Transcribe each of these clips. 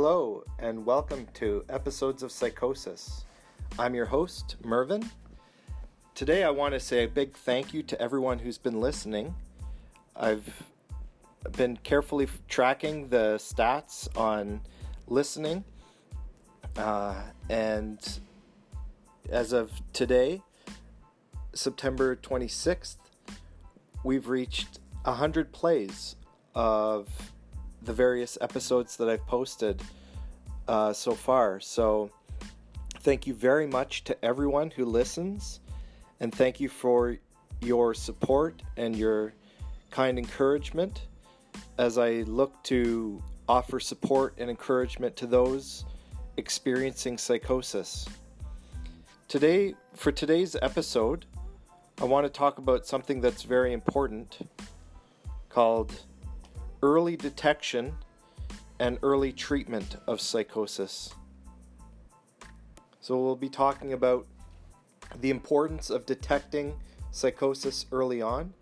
Hello, and welcome to Episodes of Psychosis. I'm your host, Mervyn. Today, I want to say a big thank you to everyone who's been listening. I've been carefully tracking the stats on listening, uh, and as of today, September 26th, we've reached 100 plays of the various episodes that I've posted uh, so far. So, thank you very much to everyone who listens, and thank you for your support and your kind encouragement as I look to offer support and encouragement to those experiencing psychosis. Today, for today's episode, I want to talk about something that's very important called early detection and early treatment of psychosis. So, we'll be talking about the importance of detecting psychosis early on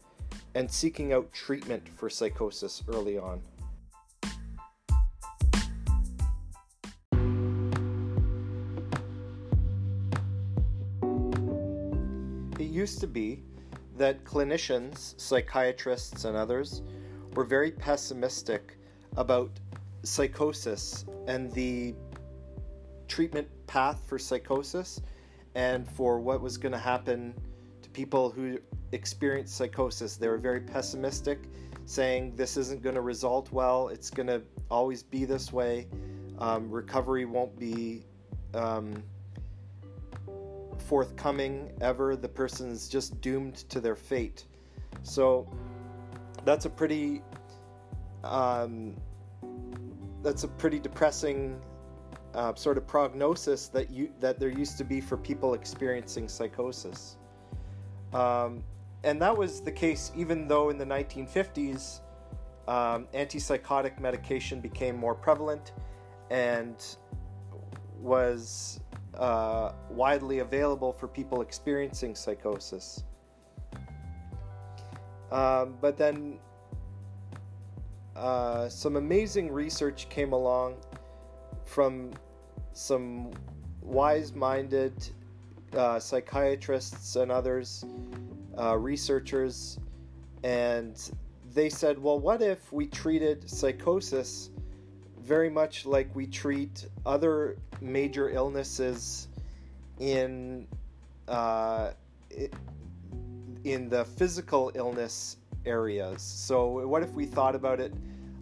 and seeking out treatment for psychosis early on. It used to be that clinicians, psychiatrists, and others were very pessimistic about psychosis and the treatment path for psychosis and for what was going to happen to people who experienced psychosis. They were very pessimistic, saying this isn't going to result well, it's going to always be this way, um, recovery won't be. Um, forthcoming ever the person's just doomed to their fate so that's a pretty um, that's a pretty depressing uh, sort of prognosis that you that there used to be for people experiencing psychosis. Um, and that was the case even though in the 1950s um, antipsychotic medication became more prevalent and was uh, widely available for people experiencing psychosis. Um, but then uh, some amazing research came along from some wise minded uh, psychiatrists and others, uh, researchers, and they said, well, what if we treated psychosis very much like we treat other major illnesses in uh, in the physical illness areas. So, what if we thought about it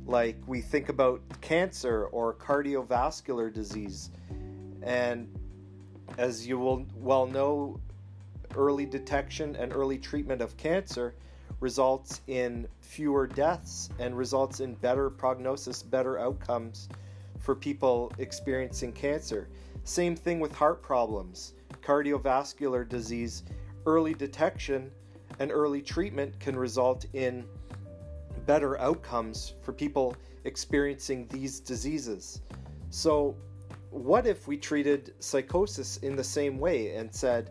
like we think about cancer or cardiovascular disease? And as you will well know, early detection and early treatment of cancer results in fewer deaths and results in better prognosis, better outcomes for people experiencing cancer. Same thing with heart problems, cardiovascular disease, early detection and early treatment can result in better outcomes for people experiencing these diseases. So, what if we treated psychosis in the same way and said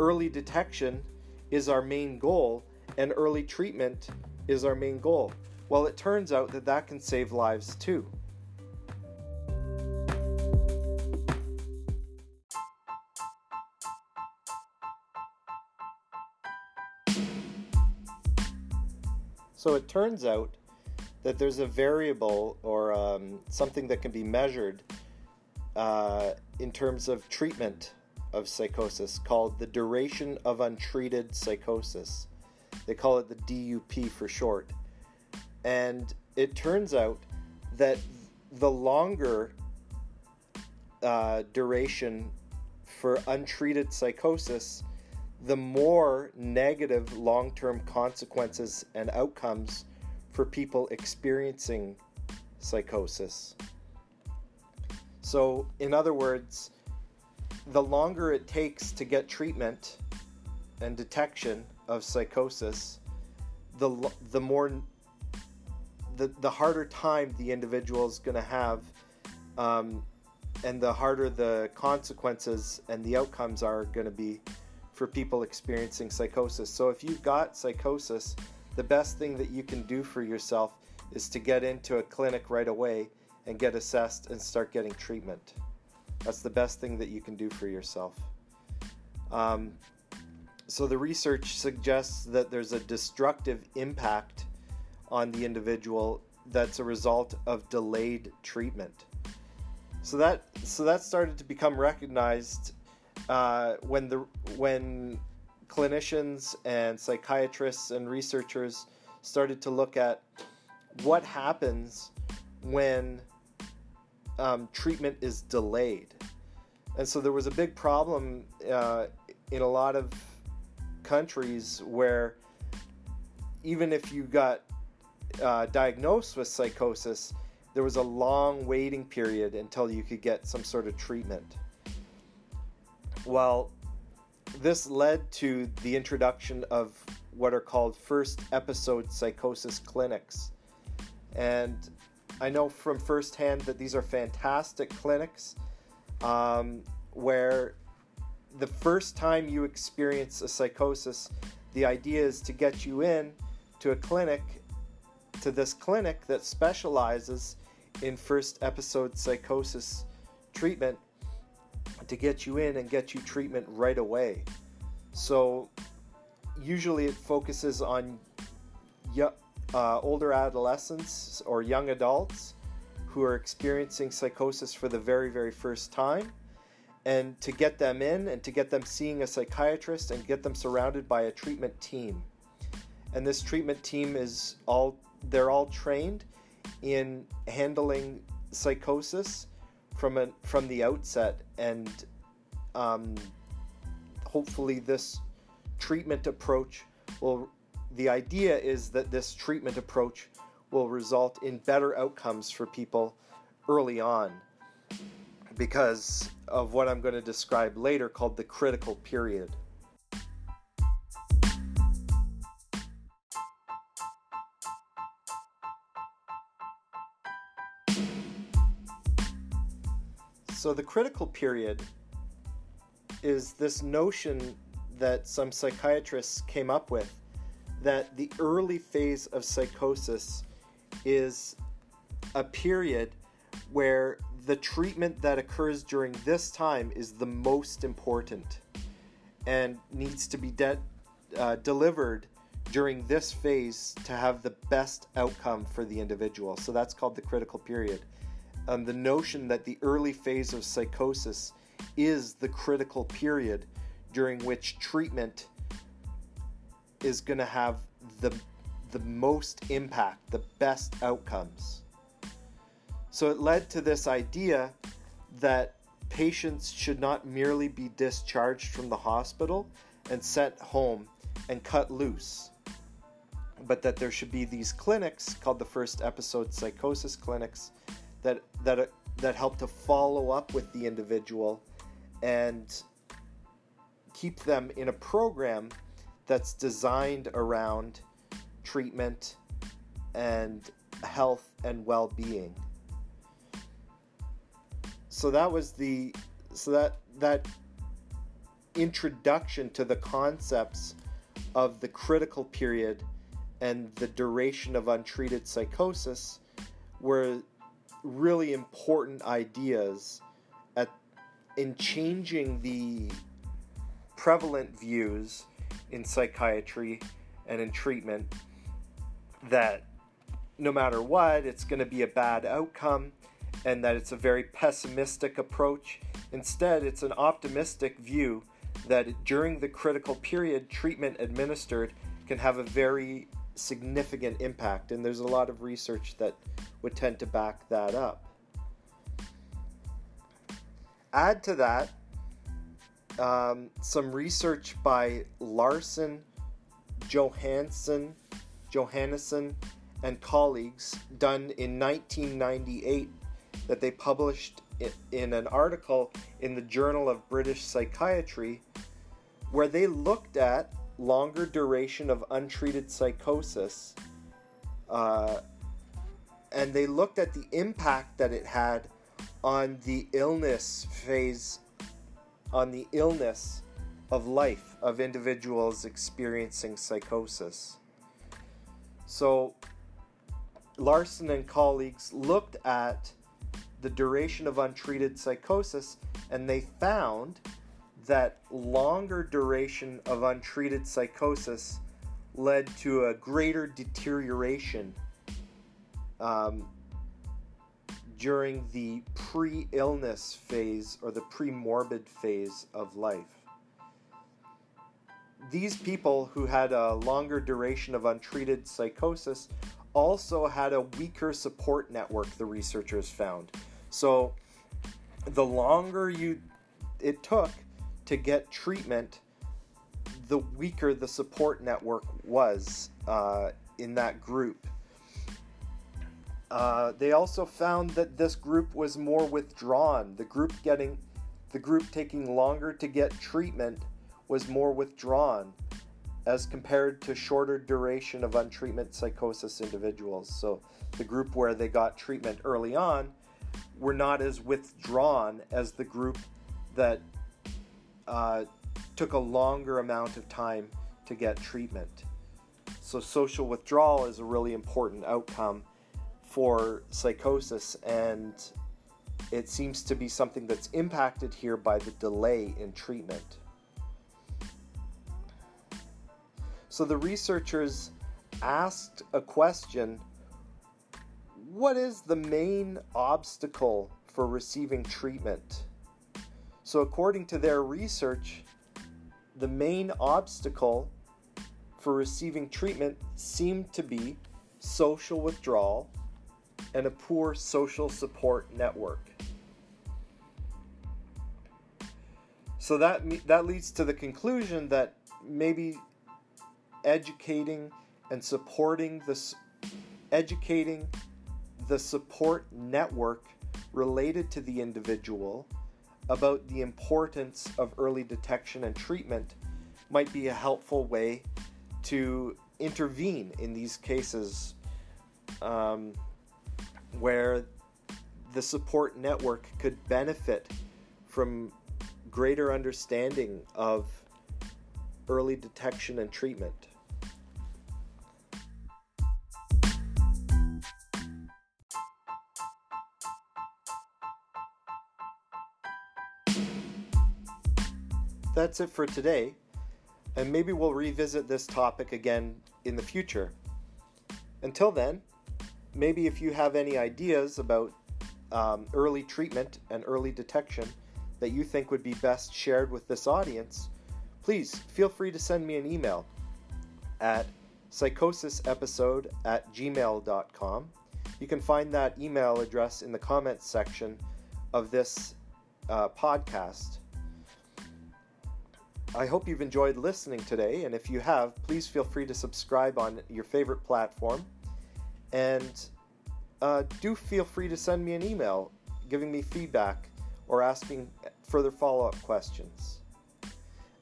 early detection is our main goal and early treatment is our main goal? Well, it turns out that that can save lives too. So it turns out that there's a variable or um, something that can be measured uh, in terms of treatment of psychosis called the duration of untreated psychosis. They call it the DUP for short. And it turns out that the longer uh, duration for untreated psychosis the more negative long term consequences and outcomes for people experiencing psychosis. So, in other words, the longer it takes to get treatment and detection of psychosis, the, the more the, the harder time the individual is going to have um, and the harder the consequences and the outcomes are going to be for people experiencing psychosis. So if you've got psychosis, the best thing that you can do for yourself is to get into a clinic right away and get assessed and start getting treatment. That's the best thing that you can do for yourself. Um, so the research suggests that there's a destructive impact on the individual that's a result of delayed treatment. So that so that started to become recognized uh, when the when clinicians and psychiatrists and researchers started to look at what happens when um, treatment is delayed. And so there was a big problem uh, in a lot of countries where even if you got uh, diagnosed with psychosis, there was a long waiting period until you could get some sort of treatment. Well, this led to the introduction of what are called first episode psychosis clinics. And I know from firsthand that these are fantastic clinics um, where the first time you experience a psychosis, the idea is to get you in to a clinic, to this clinic that specializes in first episode psychosis treatment to get you in and get you treatment right away. So, usually it focuses on uh, older adolescents or young adults who are experiencing psychosis for the very, very first time and to get them in and to get them seeing a psychiatrist and get them surrounded by a treatment team. And this treatment team is all they're all trained in handling psychosis from a, from the outset and um, hopefully this treatment approach will the idea is that this treatment approach will result in better outcomes for people early on because of what I'm going to describe later called the critical period. So, the critical period is this notion that some psychiatrists came up with that the early phase of psychosis is a period where the treatment that occurs during this time is the most important and needs to be de- uh, delivered during this phase to have the best outcome for the individual. So that's called the critical period. Um, the notion that the early phase of psychosis is the critical period during which treatment is going to have the the most impact, the best outcomes. So it led to this idea that patients should not merely be discharged from the hospital and sent home and cut loose, but that there should be these clinics called the first episode psychosis clinics that that uh, that help to follow up with the individual and keep them in a program that's designed around treatment and health and well-being. So that was the so that that introduction to the concepts of the critical period and the duration of untreated psychosis were really important ideas at in changing the prevalent views in psychiatry and in treatment that no matter what, it's going to be a bad outcome and that it's a very pessimistic approach. Instead, it's an optimistic view that during the critical period, treatment administered can have a very significant impact, and there's a lot of research that would tend to back that up. Add to that um, some research by Larsen, Johansson, Johannessen, and colleagues done in 1998 that they published in an article in the Journal of British Psychiatry where they looked at longer duration of untreated psychosis uh, and they looked at the impact that it had on the illness phase on the illness of life of individuals experiencing psychosis. So, Larsen and colleagues looked at the duration of untreated psychosis, and they found that longer duration of untreated psychosis led to a greater deterioration um, during the pre illness phase or the pre morbid phase of life. These people who had a longer duration of untreated psychosis also had a weaker support network, the researchers found. So, the longer you it took to get treatment, the weaker the support network was uh, in that group. Uh, they also found that this group was more withdrawn. The group getting, the group taking longer to get treatment was more withdrawn as compared to shorter duration of untreatment psychosis individuals. So the group where they got treatment early on were not as withdrawn as the group that uh, took a longer amount of time to get treatment. So, social withdrawal is a really important outcome for psychosis, and it seems to be something that's impacted here by the delay in treatment. So, the researchers asked a question What is the main obstacle for receiving treatment? So, according to their research, the main obstacle for receiving treatment seemed to be social withdrawal and a poor social support network. So that that leads to the conclusion that maybe educating and supporting this educating the support network related to the individual about the importance of early detection and treatment might be a helpful way to intervene in these cases um, where the support network could benefit from greater understanding of early detection and treatment. That's it for today, and maybe we'll revisit this topic again in the future. Until then, maybe if you have any ideas about um, early treatment and early detection that you think would be best shared with this audience, please feel free to send me an email at psychosisepisode at gmail.com. You can find that email address in the comments section of this uh, podcast. I hope you've enjoyed listening today, and if you have, please feel free to subscribe on your favorite platform. And uh, do feel free to send me an email giving me feedback or asking further follow up questions.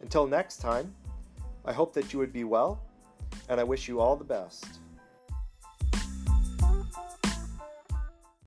Until next time, I hope that you would be well, and I wish you all the best.